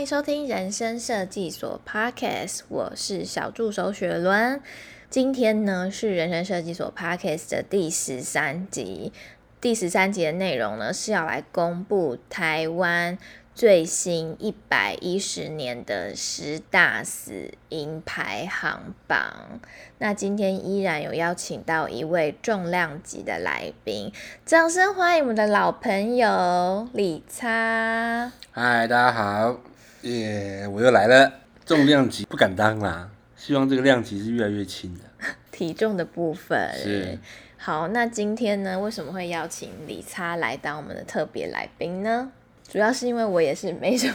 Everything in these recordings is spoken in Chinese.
欢迎收听人生设计所 Podcast，我是小助手雪伦。今天呢是人生设计所 Podcast 的第十三集。第十三集的内容呢是要来公布台湾最新一百一十年的十大死因排行榜。那今天依然有邀请到一位重量级的来宾，掌声欢迎我们的老朋友理查。嗨，大家好。耶，yeah, 我又来了，重量级不敢当啦，希望这个量级是越来越轻的。体重的部分是。好，那今天呢，为什么会邀请李擦来当我们的特别来宾呢？主要是因为我也是没什么。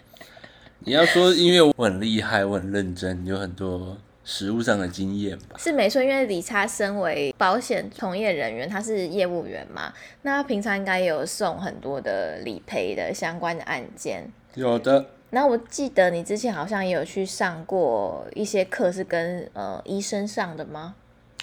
你要说，因为我很厉害，我很认真，有很多实务上的经验吧？是没错，因为理查身为保险从业人员，他是业务员嘛，那他平常应该也有送很多的理赔的相关的案件。有的，那我记得你之前好像也有去上过一些课，是跟呃医生上的吗？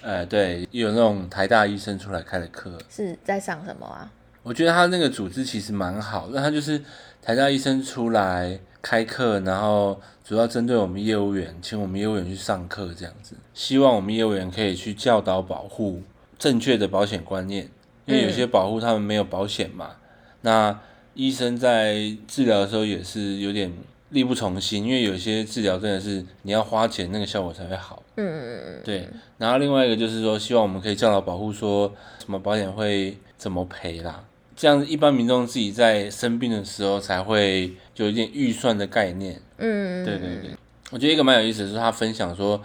哎、呃，对，有那种台大医生出来开的课，是在上什么啊？我觉得他那个组织其实蛮好，那他就是台大医生出来开课，然后主要针对我们业务员，请我们业务员去上课这样子，希望我们业务员可以去教导保护正确的保险观念，因为有些保护他们没有保险嘛，嗯、那。医生在治疗的时候也是有点力不从心，因为有些治疗真的是你要花钱，那个效果才会好。嗯嗯嗯。对，然后另外一个就是说，希望我们可以教导保护，说什么保险会怎么赔啦，这样一般民众自己在生病的时候才会有一点预算的概念。嗯嗯。对对对，我觉得一个蛮有意思的是，他分享说，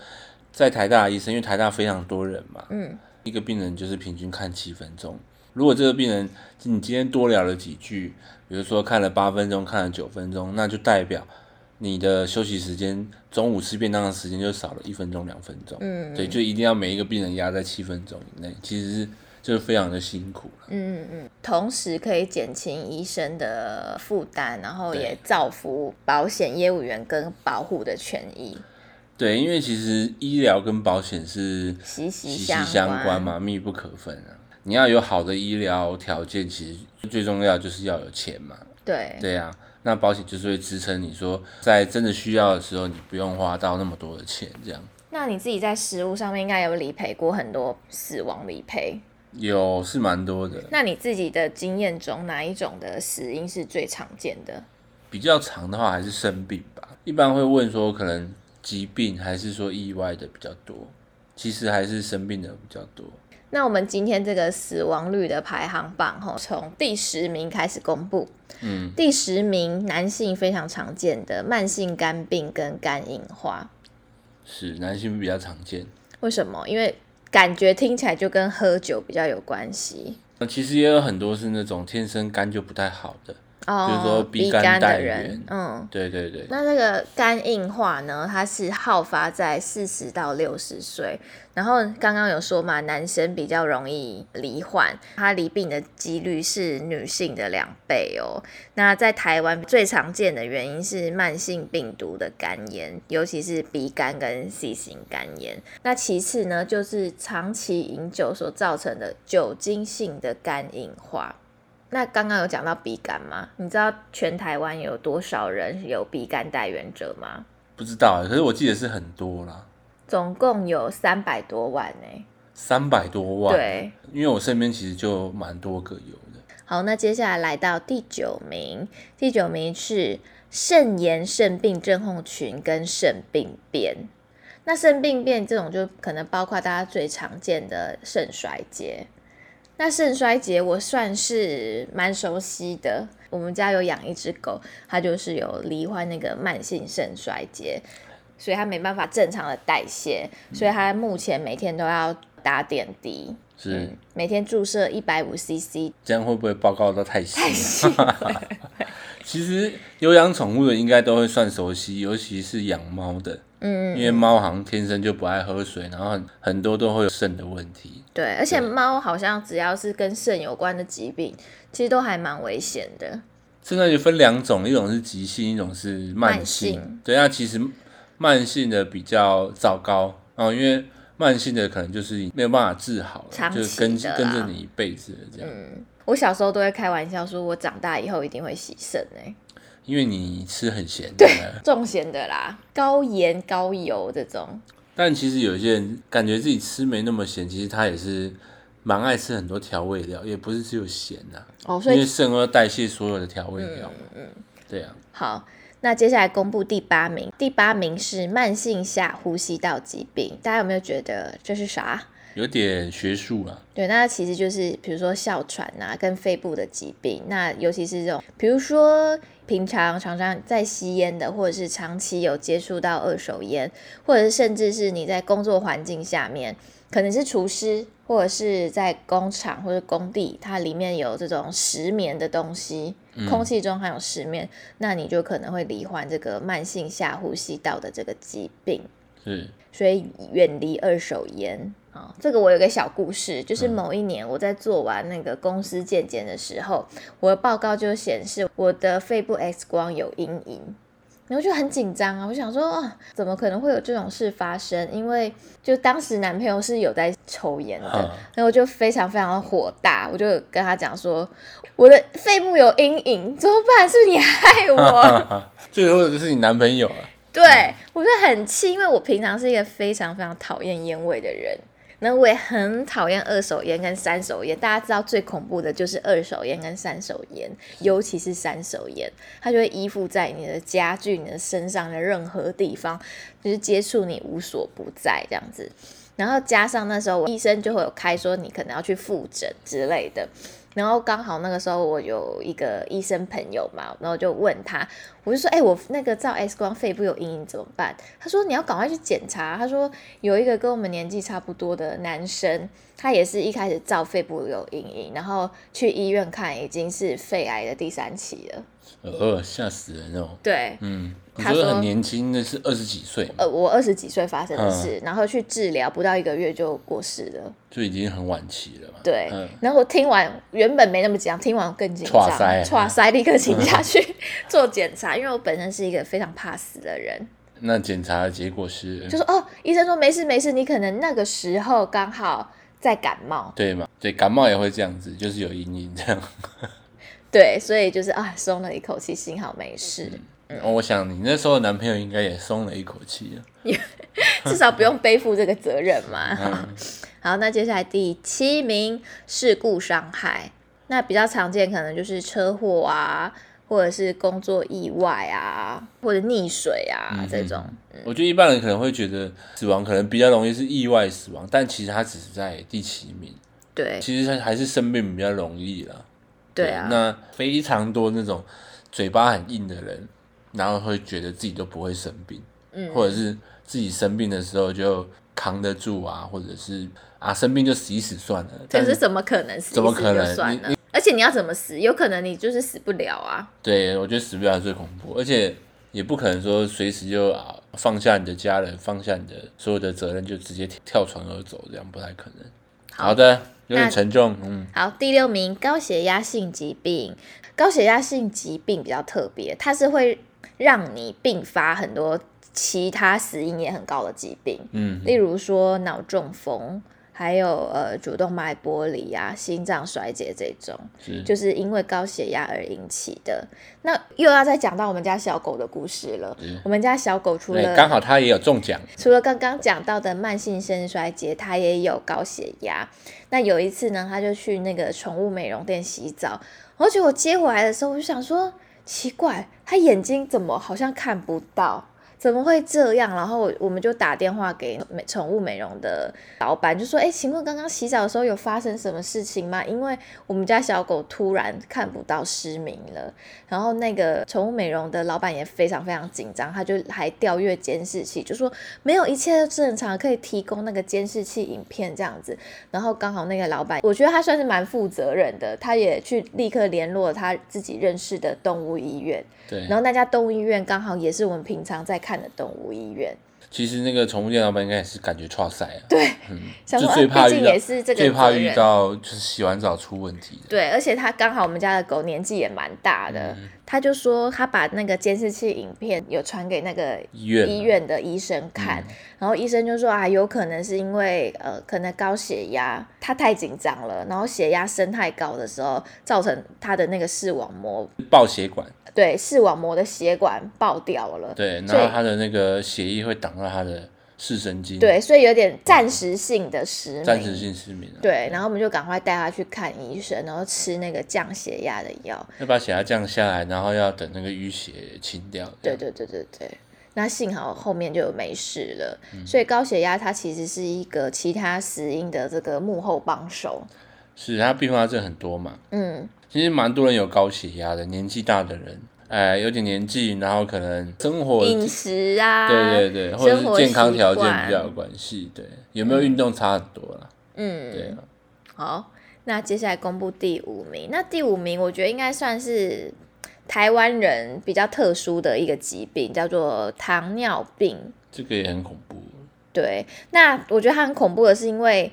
在台大的医生，因为台大非常多人嘛，嗯，一个病人就是平均看七分钟。如果这个病人你今天多聊了几句，比如说看了八分钟，看了九分钟，那就代表你的休息时间，中午吃便当的时间就少了一分钟两分钟。嗯，对，就一定要每一个病人压在七分钟以内，其实是就是非常的辛苦。嗯嗯嗯，同时可以减轻医生的负担，然后也造福保险业务员跟保护的权益。对，因为其实医疗跟保险是息息相关嘛，密不可分啊。你要有好的医疗条件，其实最重要就是要有钱嘛。对。对呀、啊，那保险就是会支撑你说，在真的需要的时候，你不用花到那么多的钱，这样。那你自己在实务上面应该有理赔过很多死亡理赔？有，是蛮多的。那你自己的经验中，哪一种的死因是最常见的？比较长的话还是生病吧，一般会问说可能疾病还是说意外的比较多，其实还是生病的比较多。那我们今天这个死亡率的排行榜，吼，从第十名开始公布。嗯，第十名男性非常常见的慢性肝病跟肝硬化，是男性比较常见。为什么？因为感觉听起来就跟喝酒比较有关系。那其实也有很多是那种天生肝就不太好的。哦，就是说鼻肝的人，嗯，对对对。那这个肝硬化呢，它是好发在四十到六十岁，然后刚刚有说嘛，男生比较容易罹患，他罹病的几率是女性的两倍哦。那在台湾最常见的原因是慢性病毒的肝炎，尤其是鼻肝跟 C 型肝炎。那其次呢，就是长期饮酒所造成的酒精性的肝硬化。那刚刚有讲到鼻肝吗？你知道全台湾有多少人有鼻肝带原者吗？不知道，可是我记得是很多啦。总共有三百多万呢。三百多万？对，因为我身边其实就蛮多个有的。好，那接下来来到第九名，第九名是肾炎、肾病症候群跟肾病变。那肾病变这种就可能包括大家最常见的肾衰竭。那肾衰竭我算是蛮熟悉的，我们家有养一只狗，它就是有罹患那个慢性肾衰竭，所以它没办法正常的代谢，嗯、所以它目前每天都要打点滴，是、嗯、每天注射一百五 CC，这样会不会报告到太细？其实有养宠物的应该都会算熟悉，尤其是养猫的。嗯，因为猫好像天生就不爱喝水，然后很很多都会有肾的问题。对，而且猫好像只要是跟肾有关的疾病，其实都还蛮危险的。现在就分两种，一种是急性，一种是慢性。慢性。对那，其实慢性的比较糟糕哦，因为慢性的可能就是没有办法治好，就是跟跟着你一辈子的这样。嗯，我小时候都会开玩笑说，我长大以后一定会洗肾哎。因为你吃很咸，对，重咸的啦，高盐高油这种。但其实有些人感觉自己吃没那么咸，其实他也是蛮爱吃很多调味料，也不是只有咸呐、啊。哦，所以因为肾要代谢所有的调味料。嗯嗯，对啊。好，那接下来公布第八名，第八名是慢性下呼吸道疾病，大家有没有觉得这是啥？有点学术啊。对，那其实就是比如说哮喘啊，跟肺部的疾病，那尤其是这种，比如说。平常常常在吸烟的，或者是长期有接触到二手烟，或者是甚至是你在工作环境下面，可能是厨师，或者是在工厂或者工地，它里面有这种石棉的东西，空气中含有石棉，嗯，那你就可能会罹患这个慢性下呼吸道的这个疾病。是，所以远离二手烟。哦，这个我有个小故事，就是某一年我在做完那个公司健检的时候，嗯、我的报告就显示我的肺部 X 光有阴影，然后就很紧张啊，我想说，哦，怎么可能会有这种事发生？因为就当时男朋友是有在抽烟的，嗯、然后我就非常非常的火大，我就跟他讲说，我的肺部有阴影，怎么办？是不是你害我？最后就是你男朋友啊？对，我就很气，因为我平常是一个非常非常讨厌烟味的人。那我也很讨厌二手烟跟三手烟，大家知道最恐怖的就是二手烟跟三手烟，尤其是三手烟，它就会依附在你的家具、你的身上的任何地方，就是接触你无所不在这样子。然后加上那时候我医生就会有开说你可能要去复诊之类的。然后刚好那个时候我有一个医生朋友嘛，然后就问他，我就说，哎、欸，我那个照 X 光肺部有阴影怎么办？他说你要赶快去检查。他说有一个跟我们年纪差不多的男生，他也是一开始照肺部有阴影，然后去医院看已经是肺癌的第三期了。呃，吓死人哦。对，嗯。他说很年轻，那是二十几岁。呃，我二十几岁发生的事，嗯、然后去治疗，不到一个月就过世了，就已经很晚期了嘛。对，嗯、然后我听完原本没那么紧张，听完更紧张，剉赛立刻请假去 做检查，因为我本身是一个非常怕死的人。那检查的结果是？就说哦，医生说没事没事，你可能那个时候刚好在感冒。对嘛？对，感冒也会这样子，就是有阴影这样。对，所以就是啊，松了一口气，幸好没事。嗯嗯、我想你那时候的男朋友应该也松了一口气了，至少不用背负这个责任嘛。嗯、好，那接下来第七名事故伤害，那比较常见可能就是车祸啊，或者是工作意外啊，或者溺水啊、嗯、这种。嗯、我觉得一般人可能会觉得死亡可能比较容易是意外死亡，但其实他只是在第七名。对，其实他还是生病比较容易啦。对啊，那非常多那种嘴巴很硬的人。然后会觉得自己都不会生病，嗯，或者是自己生病的时候就扛得住啊，或者是啊生病就死一死算了。可是怎么可能死一死？怎么可能算了？而且你要怎么死？有可能你就是死不了啊。对，我觉得死不了最恐怖，而且也不可能说随时就啊放下你的家人，放下你的所有的责任就直接跳船而走，这样不太可能。好，好的，有点沉重。嗯，好，第六名高血压性疾病，高血压性疾病比较特别，它是会。让你并发很多其他死因也很高的疾病，嗯，例如说脑中风，还有呃主动脉剥离啊、心脏衰竭这种，是就是因为高血压而引起的。那又要再讲到我们家小狗的故事了。我们家小狗除了刚好它也有中奖，除了刚刚讲到的慢性肾衰竭，它也有高血压。那有一次呢，它就去那个宠物美容店洗澡，而且我接回来的时候，我就想说。奇怪，他眼睛怎么好像看不到？怎么会这样？然后我们就打电话给美宠物美容的老板，就说：“哎，请问刚刚洗澡的时候有发生什么事情吗？因为我们家小狗突然看不到，失明了。”然后那个宠物美容的老板也非常非常紧张，他就还调阅监视器，就说没有，一切都正常，可以提供那个监视器影片这样子。然后刚好那个老板，我觉得他算是蛮负责任的，他也去立刻联络他自己认识的动物医院。对，然后那家动物医院刚好也是我们平常在看的动物医院。其实那个宠物店老板应该也是感觉剉赛啊。对，嗯，就最怕遇到，也是这个最怕遇到就是洗完澡出问题的。对，而且他刚好我们家的狗年纪也蛮大的，嗯、他就说他把那个监视器影片有传给那个医院医院的医生看，嗯、然后医生就说啊，有可能是因为呃，可能高血压，他太紧张了，然后血压升太高的时候，造成他的那个视网膜爆血管，对，视网膜的血管爆掉了，对，然后他的那个血液会挡到他的。视神经对，所以有点暂时性的失明，暂时性失明。对，然后我们就赶快带他去看医生，然后吃那个降血压的药，要把血压降下来，然后要等那个淤血清掉。对对对对对，那幸好后面就没事了。嗯、所以高血压它其实是一个其他死因的这个幕后帮手。是，它并发症很多嘛。嗯，其实蛮多人有高血压的，年纪大的人。哎，有点年纪，然后可能生活饮食啊，对对对，或者是健康条件比较有关系，对，有没有运动差很多了，嗯，对啊。好，那接下来公布第五名，那第五名我觉得应该算是台湾人比较特殊的一个疾病，叫做糖尿病。这个也很恐怖。对，那我觉得它很恐怖的是因为。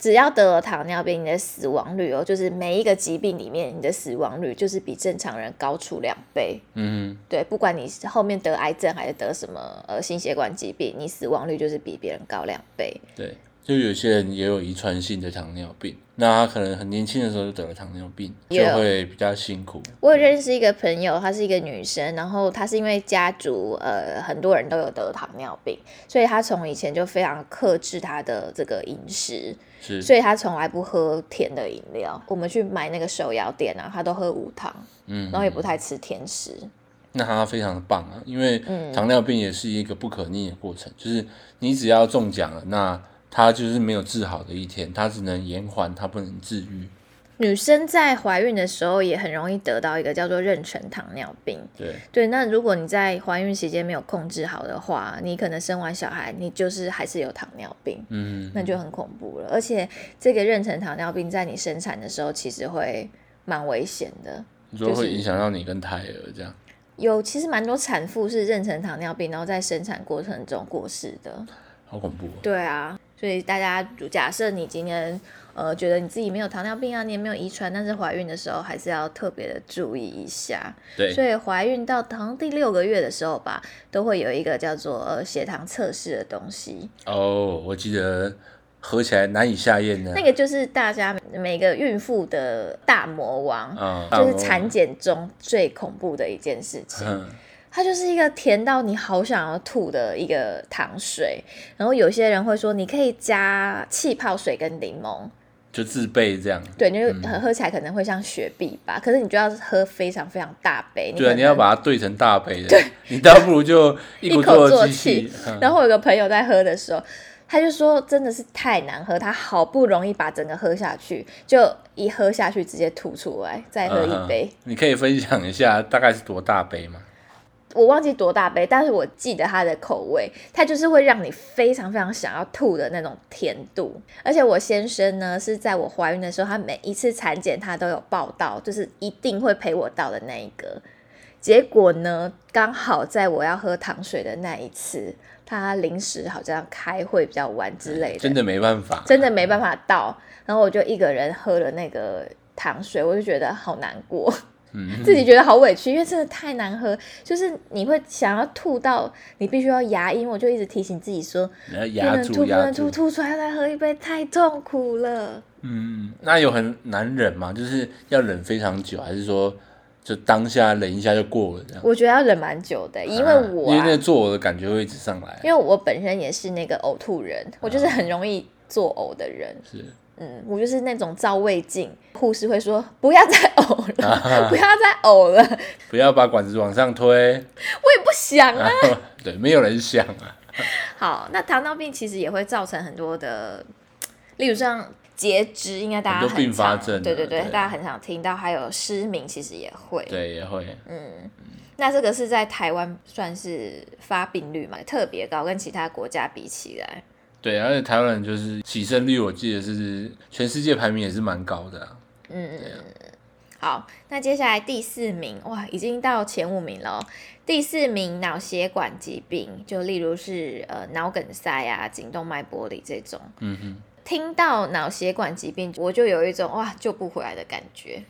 只要得了糖尿病，你的死亡率哦，就是每一个疾病里面，你的死亡率就是比正常人高出两倍。嗯，对，不管你后面得癌症还是得什么呃心血管疾病，你死亡率就是比别人高两倍。对，就有些人也有遗传性的糖尿病，那他可能很年轻的时候就得了糖尿病，就会比较辛苦。我有认识一个朋友，她是一个女生，然后她是因为家族呃很多人都有得糖尿病，所以她从以前就非常克制她的这个饮食。是所以他从来不喝甜的饮料。我们去买那个手摇店啊，他都喝无糖，嗯，然后也不太吃甜食。那他非常的棒啊，因为糖尿病也是一个不可逆的过程，嗯、就是你只要中奖了，那他就是没有治好的一天，他只能延缓，他不能治愈。女生在怀孕的时候也很容易得到一个叫做妊娠糖尿病。对对，那如果你在怀孕期间没有控制好的话，你可能生完小孩，你就是还是有糖尿病。嗯，那就很恐怖了。而且这个妊娠糖尿病在你生产的时候，其实会蛮危险的。你说会影响到你跟胎儿这样？有，其实蛮多产妇是妊娠糖尿病，然后在生产过程中过世的。好恐怖。对啊，所以大家假设你今天。呃，觉得你自己没有糖尿病啊，你也没有遗传，但是怀孕的时候还是要特别的注意一下。对，所以怀孕到好像第六个月的时候吧，都会有一个叫做呃血糖测试的东西。哦，我记得喝起来难以下咽的。那个就是大家每个孕妇的大魔王，嗯、就是产检中最恐怖的一件事情。嗯它就是一个甜到你好想要吐的一个糖水，然后有些人会说你可以加气泡水跟柠檬。就自备这样，对，就喝喝起来可能会像雪碧吧，嗯、可是你就要喝非常非常大杯。对，你要把它兑成大杯的。对，你倒不如就一口作气。然后我有个朋友在喝的时候，他就说真的是太难喝，他好不容易把整个喝下去，就一喝下去直接吐出来，再喝一杯。嗯、你可以分享一下大概是多大杯吗？我忘记多大杯，但是我记得它的口味，它就是会让你非常非常想要吐的那种甜度。而且我先生呢，是在我怀孕的时候，他每一次产检他都有报到，就是一定会陪我到的那一个。结果呢，刚好在我要喝糖水的那一次，他临时好像开会比较晚之类的，真的没办法，真的没办法到。然后我就一个人喝了那个糖水，我就觉得好难过。嗯、自己觉得好委屈，因为真的太难喝，就是你会想要吐到你必须要牙龈，我就一直提醒自己说，不能吐，不能吐，吐出来再喝一杯太痛苦了。嗯，那有很难忍吗？就是要忍非常久，还是说就当下忍一下就过了这样？我觉得要忍蛮久的，因为我、啊啊、因为那个作呕的感觉会一直上来，因为我本身也是那个呕吐人，我就是很容易作呕的人。是。嗯，我就是那种照胃镜，护士会说不要再呕了，啊、不要再呕了，不要把管子往上推。我也不想啊，啊。对，没有人想啊。好，那糖尿病其实也会造成很多的，例如像截肢，应该大家很，很多并发症。对对对，对大家很想听到，还有失明，其实也会。对，也会。嗯，那这个是在台湾算是发病率嘛，特别高，跟其他国家比起来。对，而且台湾人就是起生率，我记得是全世界排名也是蛮高的啊。嗯嗯嗯。好，那接下来第四名，哇，已经到前五名了。第四名脑血管疾病，就例如是呃脑梗塞啊、颈动脉剥离这种。嗯哼。听到脑血管疾病，我就有一种哇救不回来的感觉。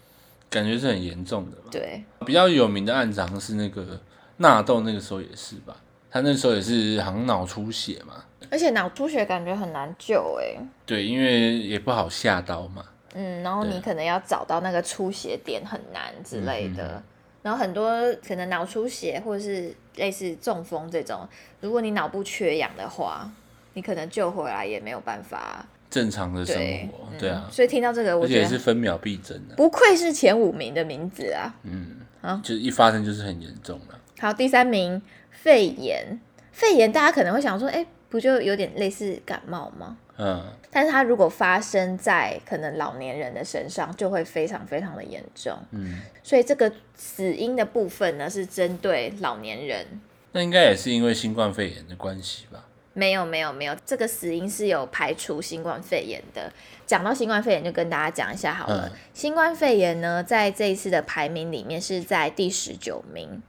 感觉是很严重的。对，比较有名的案长是那个纳豆，那个时候也是吧？他那时候也是好像脑出血嘛，而且脑出血感觉很难救哎。对，因为也不好下刀嘛。嗯，然后你可能要找到那个出血点很难之类的。嗯、然后很多可能脑出血或者是类似中风这种，如果你脑部缺氧的话，你可能救回来也没有办法正常的生活。对，啊，所以听到这个，我觉得也是分秒必争的。不愧是前五名的名字啊。嗯，好，就是一发生就是很严重了。好，第三名。肺炎，肺炎大家可能会想说，哎、欸，不就有点类似感冒吗？嗯，但是它如果发生在可能老年人的身上，就会非常非常的严重。嗯，所以这个死因的部分呢，是针对老年人。那应该也是因为新冠肺炎的关系吧？没有，没有，没有，这个死因是有排除新冠肺炎的。讲到新冠肺炎，就跟大家讲一下好了。嗯、新冠肺炎呢，在这一次的排名里面是在第十九名。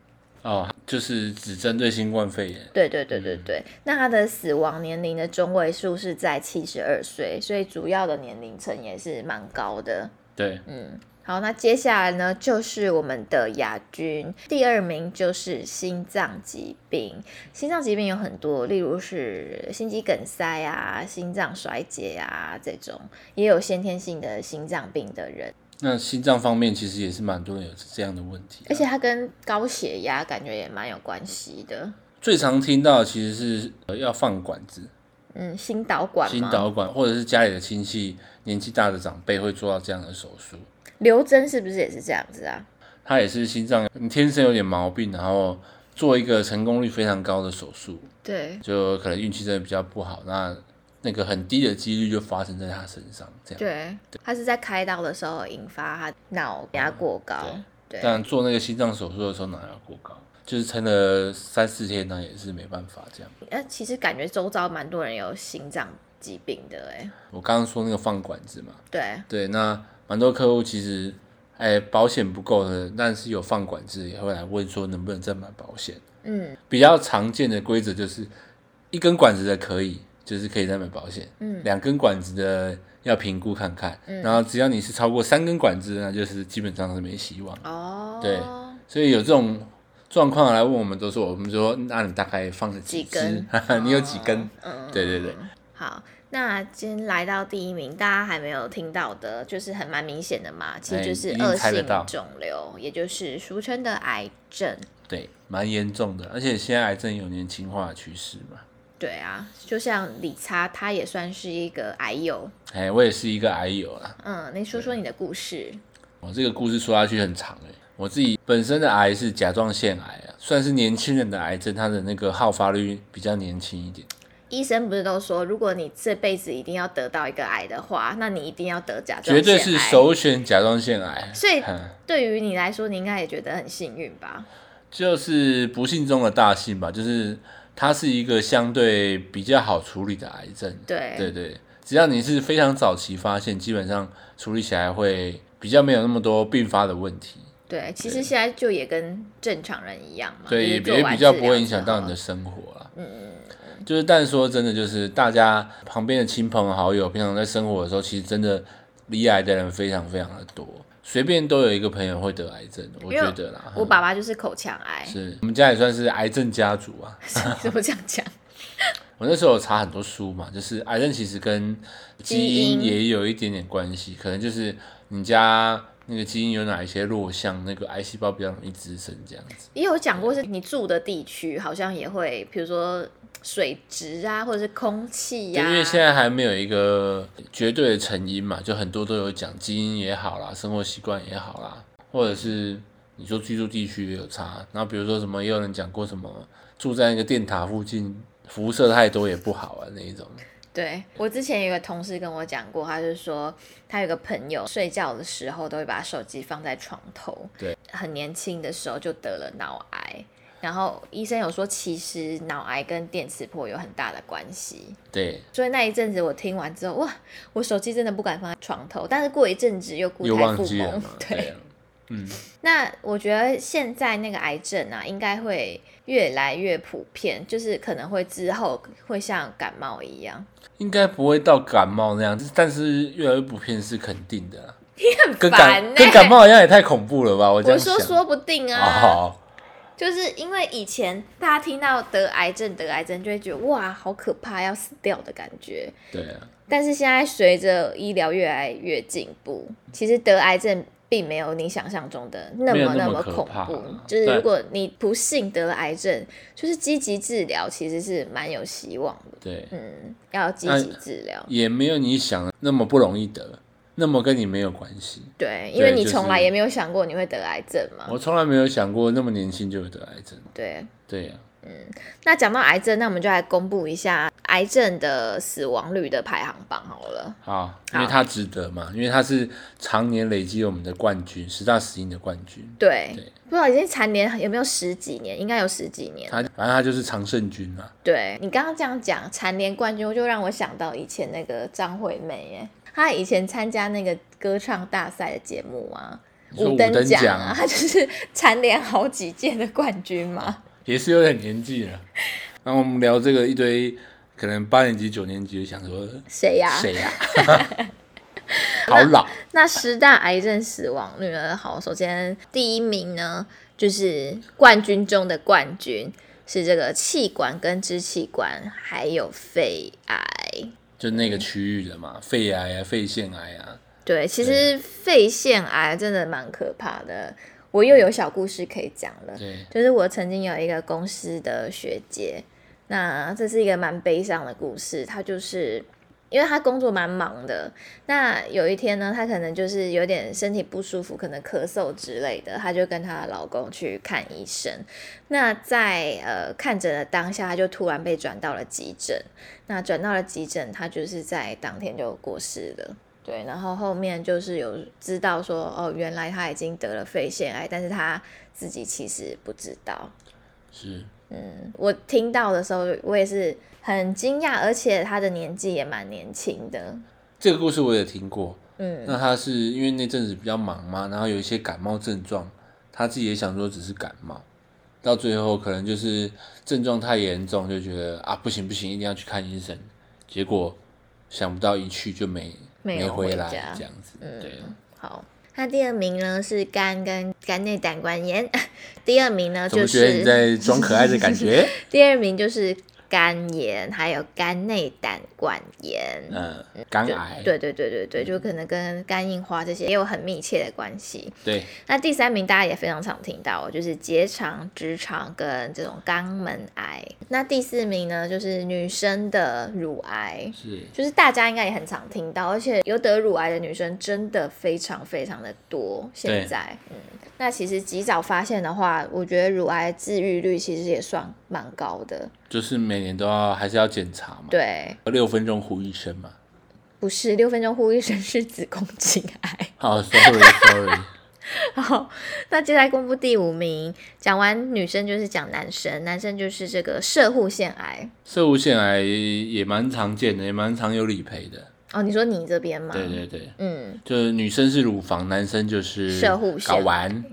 哦，就是只针对新冠肺炎。对对对对对，嗯、那他的死亡年龄的中位数是在七十二岁，所以主要的年龄层也是蛮高的。对，嗯，好，那接下来呢，就是我们的亚军，第二名就是心脏疾病。心脏疾病有很多，例如是心肌梗塞啊、心脏衰竭啊这种，也有先天性的心脏病的人。那心脏方面其实也是蛮多人有这样的问题，而且它跟高血压感觉也蛮有关系的。最常听到其实是要放管子，嗯，心导管，心导管，或者是家里的亲戚年纪大的长辈会做到这样的手术。刘真是不是也是这样子啊？他也是心脏你天生有点毛病，然后做一个成功率非常高的手术，对，就可能运气真的比较不好，那。那个很低的几率就发生在他身上，这样。对，对他是在开刀的时候引发他脑压过高。嗯、对，对但做那个心脏手术的时候脑压过高，就是撑了三四天，那也是没办法这样。呃，其实感觉周遭蛮多人有心脏疾病的，哎。我刚刚说那个放管子嘛。对。对，那蛮多客户其实，哎，保险不够的，但是有放管子也会来问说能不能再买保险。嗯。比较常见的规则就是，一根管子的可以。就是可以再买保险，嗯，两根管子的要评估看看，嗯，然后只要你是超过三根管子，那就是基本上是没希望。哦，对，所以有这种状况来问我们，都说我们说，那你大概放了几根？你有几根？嗯，对对对。好，那今天来到第一名，大家还没有听到的，就是很蛮明显的嘛，其实就是恶性肿瘤，也就是俗称的癌症。对，蛮严重的，而且现在癌症有年轻化的趋势嘛。对啊，就像李差，他也算是一个癌友。哎，我也是一个癌友啊。嗯，你说说你的故事。我这个故事说下去很长哎。我自己本身的癌是甲状腺癌啊，算是年轻人的癌症，它的那个好发率比较年轻一点。医生不是都说，如果你这辈子一定要得到一个癌的话，那你一定要得甲状腺癌。绝对是首选甲状腺癌。所以对于你来说，你应该也觉得很幸运吧？就是不幸中的大幸吧，就是。它是一个相对比较好处理的癌症，对对对，只要你是非常早期发现，基本上处理起来会比较没有那么多并发的问题。对，其实现在就也跟正常人一样嘛，对，也也比较不会影响到你的生活了。嗯嗯嗯，就是但说真的，就是大家旁边的亲朋好友，平常在生活的时候，其实真的罹癌的人非常非常的多。随便都有一个朋友会得癌症，我觉得啦。我爸爸就是口腔癌，是我们家也算是癌症家族啊。怎么这样讲？我那时候有查很多书嘛，就是癌症其实跟基因也有一点点关系，可能就是你家那个基因有哪一些弱项，那个癌细胞比较容易滋生这样子。也有讲过是你住的地区好像也会，比如说。水质啊，或者是空气呀、啊，因为现在还没有一个绝对的成因嘛，就很多都有讲基因也好啦，生活习惯也好啦，或者是你说居住地区也有差。然后比如说什么，也有人讲过什么住在那个电塔附近，辐射太多也不好啊那一种。对，我之前有个同事跟我讲过，他就说他有个朋友睡觉的时候都会把手机放在床头，对，很年轻的时候就得了脑癌。然后医生有说，其实脑癌跟电磁波有很大的关系。对，所以那一阵子我听完之后，哇，我手机真的不敢放在床头。但是过一阵子又故态复萌，对，嗯。那我觉得现在那个癌症啊，应该会越来越普遍，就是可能会之后会像感冒一样。应该不会到感冒那样，但是越来越普遍是肯定的。你很跟感烦呢、跟感冒好像也太恐怖了吧？我我说说不定啊。哦就是因为以前大家听到得癌症、得癌症，就会觉得哇，好可怕，要死掉的感觉。对啊。但是现在随着医疗越来越进步，其实得癌症并没有你想象中的那么那么恐怖。就是如果你不幸得了癌症，就是积极治疗，其实是蛮有希望的。对，嗯，要积极治疗，也没有你想的那么不容易得。那么跟你没有关系，对，因为你从来也没有想过你会得癌症嘛。我从来没有想过那么年轻就会得癌症。对，对呀、啊，嗯，那讲到癌症，那我们就来公布一下癌症的死亡率的排行榜好了。好，因为它值得嘛，因为它是常年累积我们的冠军，十大死因的冠军。对，对不知道已经蝉联有没有十几年，应该有十几年。他反正它就是常胜军嘛。对，你刚刚这样讲蝉联冠军，就让我想到以前那个张惠妹耶。他以前参加那个歌唱大赛的节目啊，五等奖啊，他就是蝉联好几届的冠军嘛，也是有点年纪了。然后我们聊这个一堆，可能八年级、九年级就想说谁呀？谁呀？好老。那十大癌症死亡率呢？好，首先第一名呢，就是冠军中的冠军，是这个气管跟支气管还有肺癌。就那个区域的嘛，肺癌啊，肺腺癌啊。对，其实肺腺癌真的蛮可怕的。我又有小故事可以讲了。对，就是我曾经有一个公司的学姐，那这是一个蛮悲伤的故事。她就是。因为她工作蛮忙的，那有一天呢，她可能就是有点身体不舒服，可能咳嗽之类的，她就跟她的老公去看医生。那在呃看诊的当下，她就突然被转到了急诊。那转到了急诊，她就是在当天就过世了。对，然后后面就是有知道说，哦，原来她已经得了肺腺癌，但是她自己其实不知道。是，嗯，我听到的时候，我也是。很惊讶，而且他的年纪也蛮年轻的。这个故事我也听过。嗯，那他是因为那阵子比较忙嘛，然后有一些感冒症状，他自己也想说只是感冒，到最后可能就是症状太严重，就觉得啊不行不行，一定要去看医生。结果想不到一去就没没回来这样子。嗯，对。好，那第二名呢是肝跟肝内胆管炎。第二名呢就是觉得你在装可爱的感觉。第二名就是。肝炎，还有肝内胆管炎，嗯，肝癌，对对对对对，就可能跟肝硬化这些也有很密切的关系。对，那第三名大家也非常常听到，就是结肠、直肠跟这种肛门癌。那第四名呢，就是女生的乳癌，是，就是大家应该也很常听到，而且有得乳癌的女生真的非常非常的多。现在，嗯，那其实及早发现的话，我觉得乳癌治愈率其实也算蛮高的。就是每年都要还是要检查嘛？对，六分钟呼一声嘛？不是，六分钟呼一声是子宫颈癌。好，oh，sorry，sorry。好，那接下来公布第五名。讲完女生就是讲男生，男生就是这个射护腺癌。射护腺癌也蛮常见的，也蛮常有理赔的。哦，你说你这边吗？对对对，嗯，就是女生是乳房，男生就是射护腺。睾丸，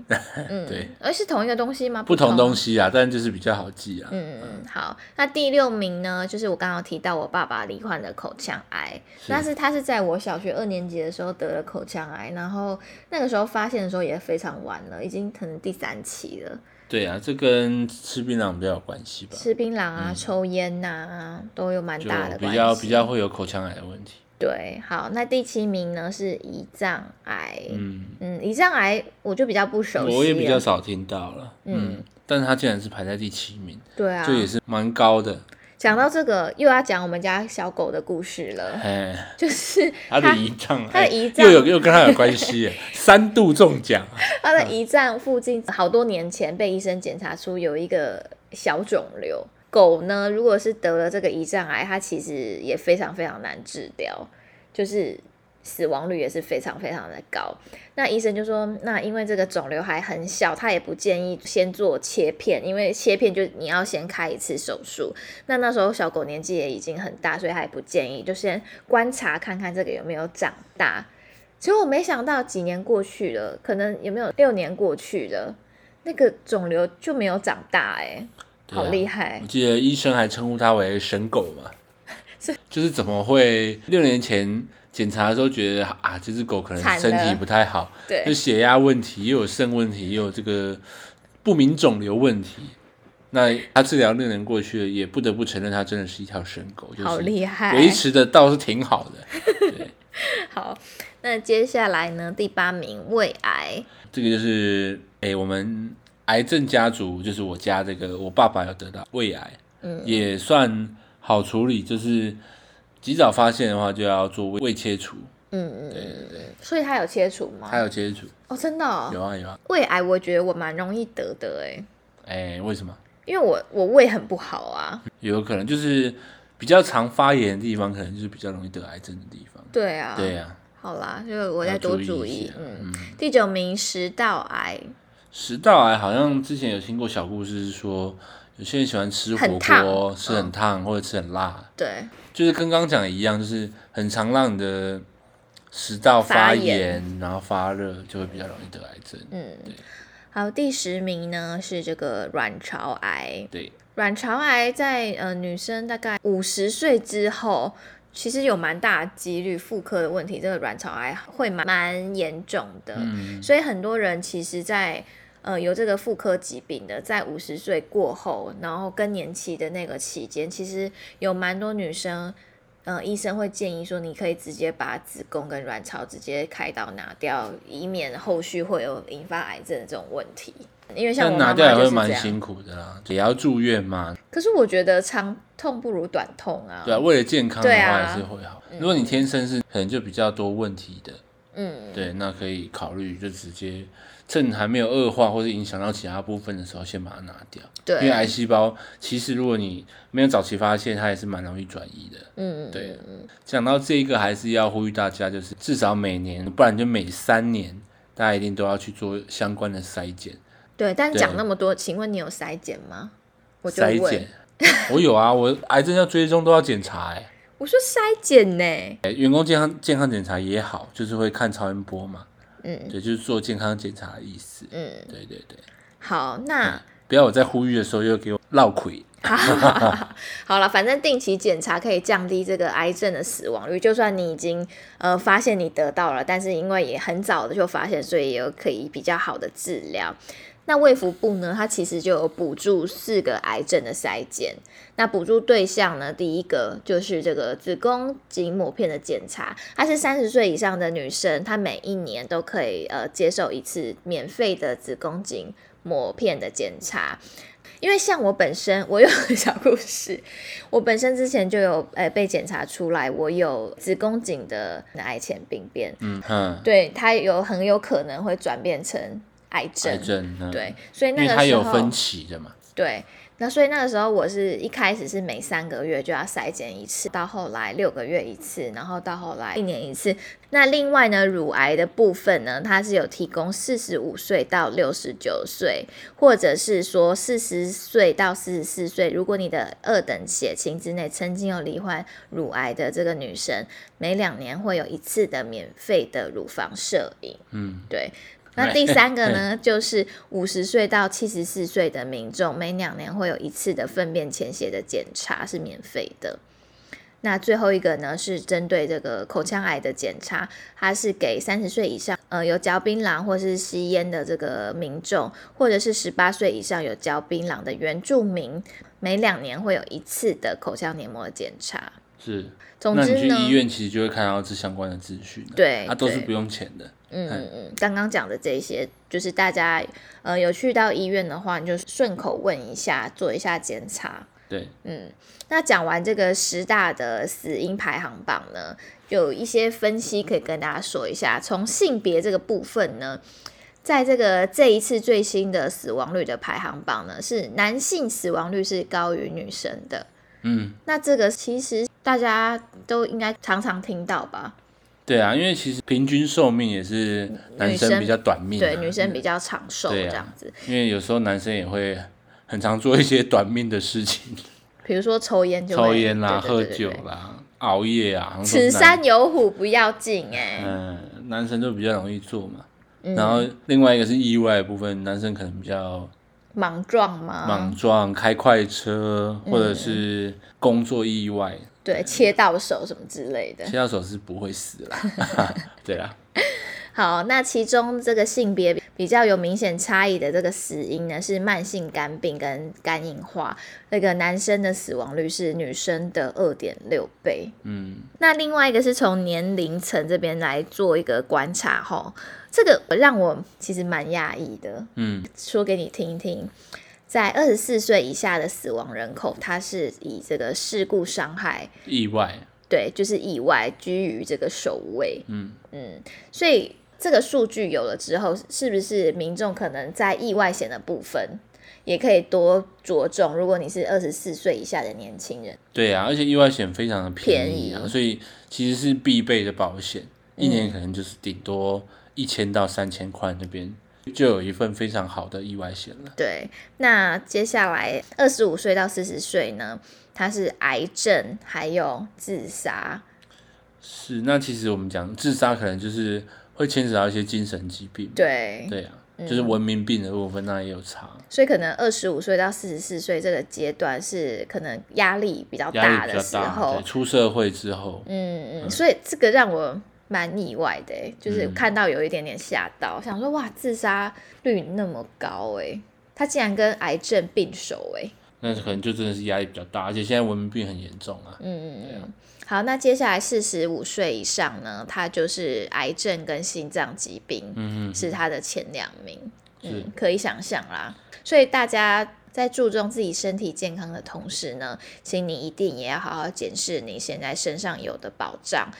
嗯，对，而是同一个东西吗？不同东西啊，但就是比较好记啊。嗯嗯，好，那第六名呢，就是我刚刚提到我爸爸罹患的口腔癌，但是他是在我小学二年级的时候得了口腔癌，然后那个时候发现的时候也非常晚了，已经可能第三期了。对啊，这跟吃槟榔比较有关系吧？吃槟榔啊，嗯、抽烟呐、啊，都有蛮大的关系。比较比较会有口腔癌的问题。对，好，那第七名呢是胰脏癌。嗯嗯，胰脏癌我就比较不熟悉，我也比较少听到了。嗯，嗯，但是他竟然是排在第七名，对啊，就也是蛮高的。讲到这个，又要讲我们家小狗的故事了。哎，就是 他的胰脏，他的胰脏又有又跟他有关系，三度中奖。他的胰脏附近好多年前被医生检查出有一个小肿瘤。狗呢，如果是得了这个胰脏癌，它其实也非常非常难治疗，就是死亡率也是非常非常的高。那医生就说，那因为这个肿瘤还很小，他也不建议先做切片，因为切片就你要先开一次手术。那那时候小狗年纪也已经很大，所以他也不建议，就先观察看看这个有没有长大。结果没想到几年过去了，可能有没有六年过去了，那个肿瘤就没有长大，欸，好厉害！啊！我记得医生还称呼他为“神狗”嘛，就是怎么会六年前检查的时候觉得啊，这只狗可能身体不太好，对，就血压问题，又有肾问题，又有这个不明肿瘤问题。那他治疗六年过去了，也不得不承认，它真的是一条神狗，好厉害，维持的倒是挺好的。对，好，那接下来呢？第八名胃癌，这个就是哎、欸，我们癌症家族，就是我家这个，我爸爸有得到胃癌，嗯，也算好处理，就是及早发现的话，就要做胃切除。嗯嗯，对对对，所以他有切除吗？他有切除哦，真的、哦、有啊有啊。胃癌，我觉得我蛮容易得的哎，哎、欸，为什么？因为我我胃很不好啊，有可能就是比较常发炎的地方，可能就是比较容易得癌症的地方。对啊，对啊。好啦，就我再多注意。嗯，嗯，第九名食道癌。食道癌好像之前有听过小故事，是说有些人喜欢吃火锅，吃很烫或者吃很辣。对，就是跟刚刚讲的一样，就是很常让你的食道发炎，然后发热，就会比较容易得癌症。嗯，对。好，第十名呢是这个卵巢癌。对，卵巢癌在呃女生大概五十岁之后，其实有蛮大几率妇科的问题，这个卵巢癌会蛮蛮严重的。嗯，所以很多人其实在呃有这个妇科疾病的，在五十岁过后，然后更年期的那个期间，其实有蛮多女生。嗯，医生会建议说，你可以直接把子宫跟卵巢直接开刀拿掉，以免后续会有引发癌症的这种问题。因为像拿掉也会蛮辛苦的啦，也要住院嘛。可是我觉得长痛不如短痛啊。对啊，为了健康的话还是会好。啊、如果你天生是可能就比较多问题的，嗯，对，那可以考虑就直接。趁还没有恶化或者影响到其他部分的时候，先把它拿掉。对，因为癌细胞其实如果你没有早期发现，它也是蛮容易转移的。嗯嗯，对。讲到这个，还是要呼吁大家，就是至少每年，不然就每三年，大家一定都要去做相关的筛检。对，但讲那么多，请问你有筛检吗？我就问。筛检，我有啊，我癌症要追踪都要检查哎。我说筛检呢？员工健康健康检查也好，就是会看超音波嘛。嗯，对，就是做健康检查的意思。嗯，对对对。好，那、嗯、不要我在呼吁的时候又给我落亏。好了，反正定期检查可以降低这个癌症的死亡率。就算你已经呃发现你得到了，但是因为也很早的就发现，所以也有可以比较好的治疗。那卫福部呢，它其实就有补助四个癌症的筛检。那补助对象呢，第一个就是这个子宫颈抹片的检查，它是三十岁以上的女生，她每一年都可以呃接受一次免费的子宫颈抹片的检查。因为像我本身，我有个小故事，我本身之前就有呃被检查出来，我有子宫颈的癌前病变。嗯哼，对，它有很有可能会转变成。癌症，癌症，嗯，对，所以那个时候，分期的嘛？对，那所以那个时候我是一开始是每三个月就要筛检一次，到后来六个月一次，然后到后来一年一次。那另外呢，乳癌的部分呢，它是有提供四十五岁到六十九岁，或者是说四十岁到四十四岁，如果你的二等血清之内曾经有罹患乳癌的这个女生，每两年会有一次的免费的乳房摄影。嗯，对。那第三个呢，就是五十岁到七十四岁的民众，每两年会有一次的粪便潜血的检查，是免费的。那最后一个呢，是针对这个口腔癌的检查，它是给三十岁以上，呃，有嚼槟榔或是吸烟的这个民众，或者是十八岁以上有嚼槟榔的原住民，每两年会有一次的口腔黏膜检查。是，总之呢，那你去医院其实就会看到这相关的资讯，对，它、啊、都是不用钱的。嗯嗯嗯，刚刚讲的这些，就是大家呃有去到医院的话，你就顺口问一下，做一下检查。对，嗯，那讲完这个十大的死因排行榜呢，有一些分析可以跟大家说一下。从性别这个部分呢，在这个这一次最新的死亡率的排行榜呢，是男性死亡率是高于女生的。嗯，那这个其实大家都应该常常听到吧？对啊，因为其实平均寿命也是男生比较短命，啊，对，女生比较长寿这样子，啊。因为有时候男生也会很常做一些短命的事情，比如说抽烟就抽烟啦，喝酒啦，熬夜啊。此山有虎不要近哎。嗯，男生就比较容易做嘛。嗯、然后另外一个是意外的部分，男生可能比较莽撞嘛？莽撞，开快车，或者是工作意外，嗯、对，切到手什么之类的。切到手是不会死啦，对啦。好，那其中这个性别比较有明显差异的这个死因呢，是慢性肝病跟肝硬化。那个男生的死亡率是女生的二点六倍。嗯，那另外一个是从年龄层这边来做一个观察哈，这个让我其实蛮讶异的。嗯，说给你听一听，在二十四岁以下的死亡人口，它是以这个事故伤害意外。对，就是意外居于这个首位。嗯嗯，所以这个数据有了之后，是不是民众可能在意外险的部分也可以多着重？如果你是二十四岁以下的年轻人，对啊，而且意外险非常的便宜啊，宜所以其实是必备的保险，一年可能就是顶多一千到三千块那边。就有一份非常好的意外险了。对，那接下来二十五岁到四十岁呢？它是癌症，还有自杀。是，那其实我们讲自杀，可能就是会牵扯到一些精神疾病。对，对啊，就是文明病的部分，那也有差。所以可能二十五岁到四十四岁这个阶段是可能压力比较大的时候，出社会之后。嗯嗯，所以这个让我。蛮意外的，就是看到有一点点吓到，嗯、想说哇，自杀率那么高哎，他竟然跟癌症并手哎，那可能就真的是压力比较大，而且现在文明病很严重啊。嗯嗯嗯。啊、好，那接下来四十五岁以上呢，他就是癌症跟心脏疾病，嗯嗯，是他的前两名，嗯，可以想象啦。所以大家在注重自己身体健康的同时呢，请你一定也要好好检视你现在身上有的保障。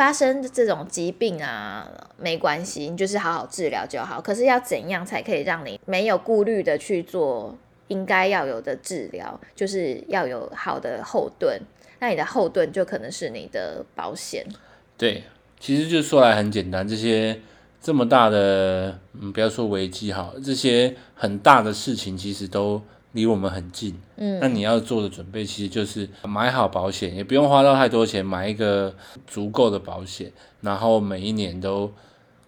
发生这种疾病啊，没关系，你就是好好治疗就好。可是要怎样才可以让你没有顾虑的去做应该要有的治疗？就是要有好的后盾。那你的后盾就可能是你的保险。对，其实就说来很简单，这些这么大的，嗯，不要说危机哈，这些很大的事情其实都。离我们很近，嗯，那你要做的准备其实就是买好保险，也不用花到太多钱，买一个足够的保险，然后每一年都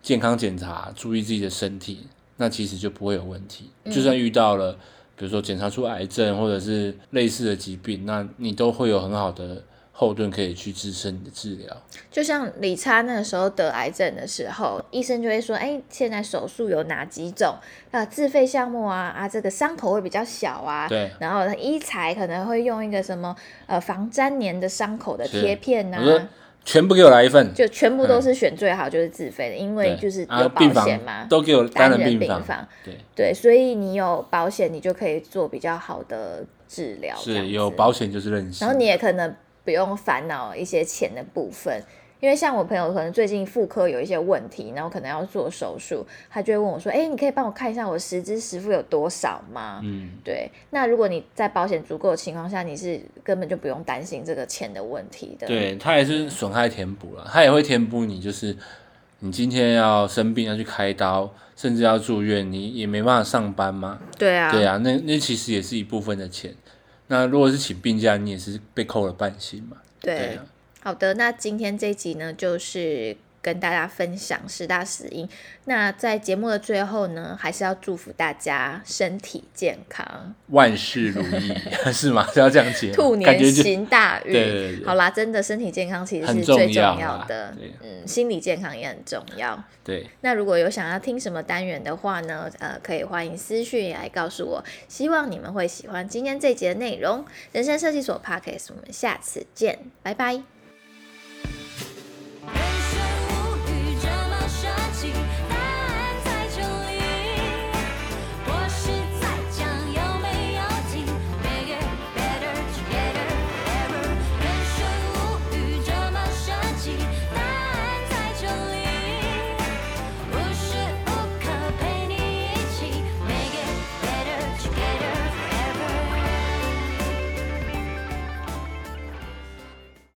健康检查，注意自己的身体，那其实就不会有问题。嗯，就算遇到了，比如说检查出癌症或者是类似的疾病，那你都会有很好的。后盾可以去支撑你的治疗，就像理查那个时候得癌症的时候，医生就会说：“哎、欸，现在手术有哪几种啊？自费项目啊啊，这个伤口会比较小啊。对，然后医材可能会用一个什么呃防粘连的伤口的贴片呐、啊，全部给我来一份，就全部都是选最好，就是自费的，嗯、因为就是有保险嘛，都给我单人病房，房对对，所以你有保险，你就可以做比较好的治疗。是有保险就是任性，然后你也可能。不用烦恼一些钱的部分，因为像我朋友可能最近妇科有一些问题，然后可能要做手术，他就会问我说：“哎、欸，你可以帮我看一下我实支实付有多少吗？”嗯，对。那如果你在保险足够的情况下，你是根本就不用担心这个钱的问题的。对，他也是损害填补了，他也会填补你，就是你今天要生病要去开刀，甚至要住院，你也没办法上班吗？对啊，对啊，那那其实也是一部分的钱。那如果是请病假，你也是被扣了半薪嘛？对，对啊，好的，那今天这一集呢，就是。跟大家分享十大死因。那在节目的最后呢，还是要祝福大家身体健康，万事如意，是吗？是要这样讲？兔年行大运。对对对。好啦，真的身体健康其实是最重要的。嗯，心理健康也很重要。对。那如果有想要听什么单元的话呢？呃，可以欢迎私讯来告诉我。希望你们会喜欢今天这集的内容。人生设计所 Podcast，我们下次见，拜拜。